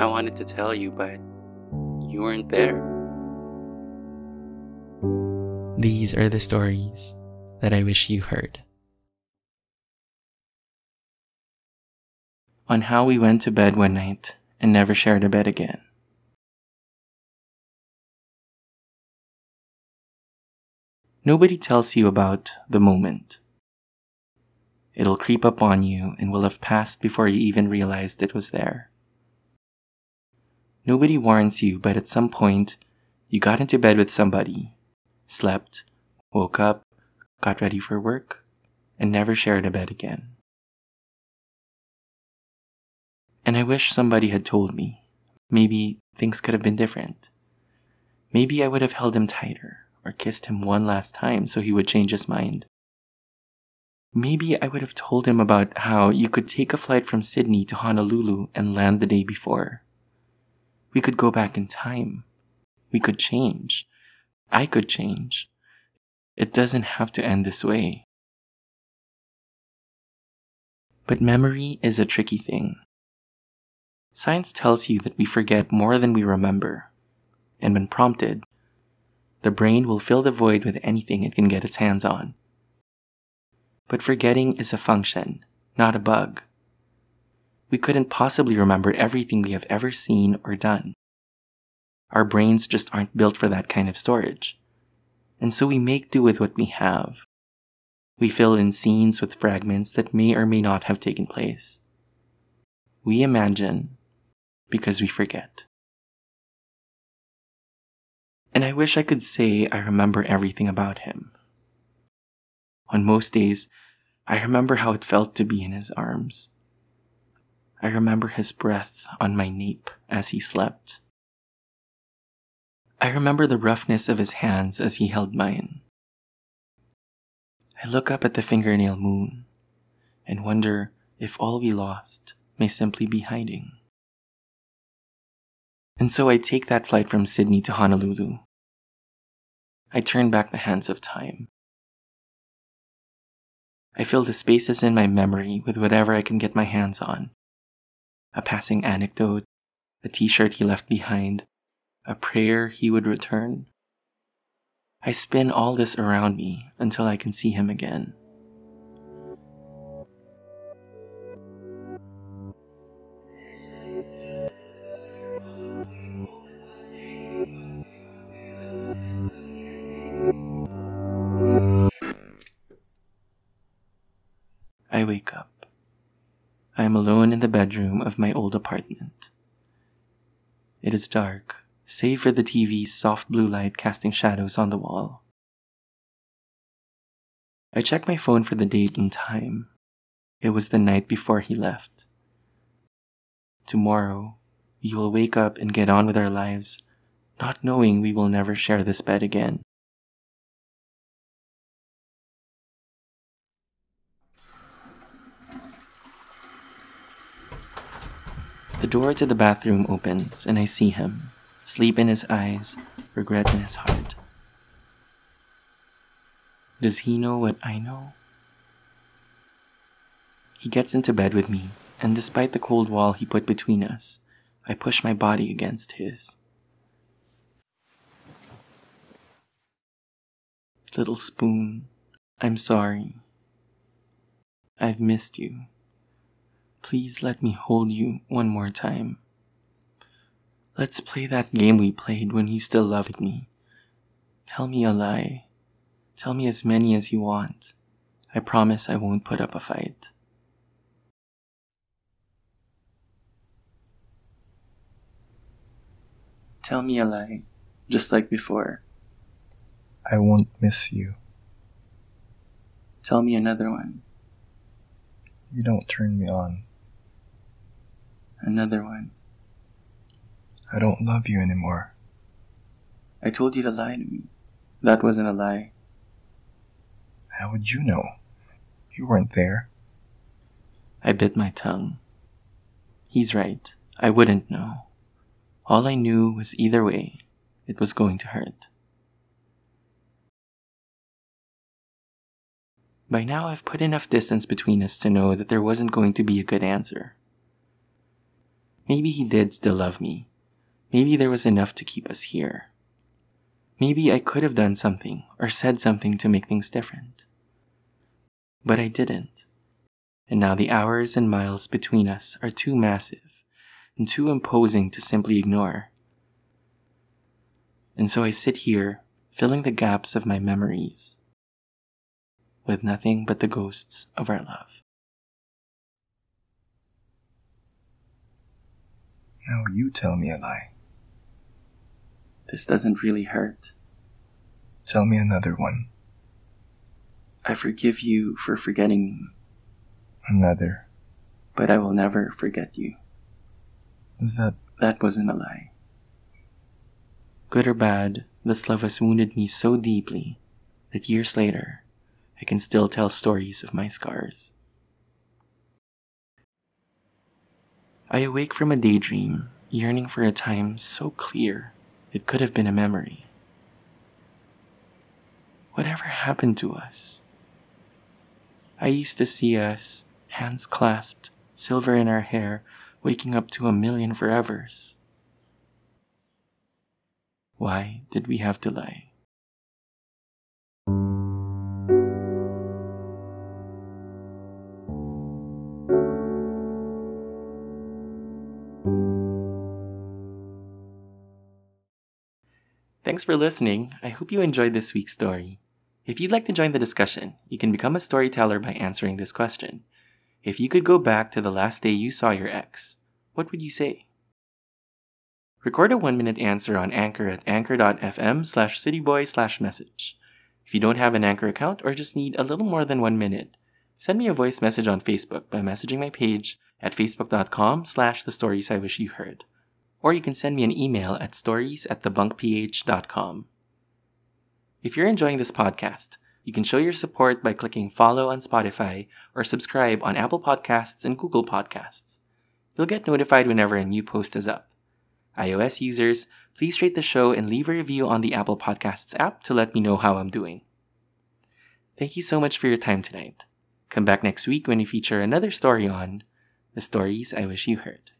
I wanted to tell you, but you weren't there. These are the stories that I wish you heard. On how we went to bed one night and never shared a bed again. Nobody tells you about the moment. It'll creep up on you and will have passed before you even realized it was there. Nobody warns you, but at some point, you got into bed with somebody, slept, woke up, got ready for work, and never shared a bed again. And I wish somebody had told me. Maybe things could have been different. Maybe I would have held him tighter or kissed him one last time so he would change his mind. Maybe I would have told him about how you could take a flight from Sydney to Honolulu and land the day before. We could go back in time. We could change. I could change. It doesn't have to end this way. But memory is a tricky thing. Science tells you that we forget more than we remember. And when prompted, the brain will fill the void with anything it can get its hands on. But forgetting is a function, not a bug. We couldn't possibly remember everything we have ever seen or done. Our brains just aren't built for that kind of storage. And so we make do with what we have. We fill in scenes with fragments that may or may not have taken place. We imagine because we forget. And I wish I could say I remember everything about him. On most days, I remember how it felt to be in his arms. I remember his breath on my nape as he slept. I remember the roughness of his hands as he held mine. I look up at the fingernail moon and wonder if all we lost may simply be hiding. And so I take that flight from Sydney to Honolulu. I turn back the hands of time. I fill the spaces in my memory with whatever I can get my hands on. A passing anecdote, a t shirt he left behind, a prayer he would return. I spin all this around me until I can see him again. I wake up. I am alone in the bedroom of my old apartment. It is dark, save for the TV's soft blue light casting shadows on the wall. I check my phone for the date and time. It was the night before he left. Tomorrow, we will wake up and get on with our lives, not knowing we will never share this bed again. The door to the bathroom opens and I see him, sleep in his eyes, regret in his heart. Does he know what I know? He gets into bed with me, and despite the cold wall he put between us, I push my body against his. Little spoon, I'm sorry. I've missed you. Please let me hold you one more time. Let's play that game we played when you still loved me. Tell me a lie. Tell me as many as you want. I promise I won't put up a fight. Tell me a lie, just like before. I won't miss you. Tell me another one. You don't turn me on. Another one. I don't love you anymore. I told you to lie to me. That wasn't a lie. How would you know? You weren't there. I bit my tongue. He's right. I wouldn't know. All I knew was either way, it was going to hurt. By now, I've put enough distance between us to know that there wasn't going to be a good answer. Maybe he did still love me. Maybe there was enough to keep us here. Maybe I could have done something or said something to make things different. But I didn't. And now the hours and miles between us are too massive and too imposing to simply ignore. And so I sit here, filling the gaps of my memories with nothing but the ghosts of our love. Now you tell me a lie. This doesn't really hurt. Tell me another one. I forgive you for forgetting me, Another. but I will never forget you. Is that That wasn't a lie. Good or bad, this love has wounded me so deeply that years later, I can still tell stories of my scars. I awake from a daydream, yearning for a time so clear it could have been a memory. Whatever happened to us? I used to see us, hands clasped, silver in our hair, waking up to a million forevers. Why did we have to lie? Thanks for listening. I hope you enjoyed this week's story. If you'd like to join the discussion, you can become a storyteller by answering this question. If you could go back to the last day you saw your ex, what would you say? Record a one minute answer on Anchor at anchor.fm slash citybuoy slash message. If you don't have an Anchor account or just need a little more than one minute, send me a voice message on Facebook by messaging my page at facebook.com slash the stories I wish you heard. Or you can send me an email at stories at thebunkph.com. If you're enjoying this podcast, you can show your support by clicking follow on Spotify or subscribe on Apple Podcasts and Google Podcasts. You'll get notified whenever a new post is up. iOS users, please rate the show and leave a review on the Apple Podcasts app to let me know how I'm doing. Thank you so much for your time tonight. Come back next week when we feature another story on The Stories I Wish You Heard.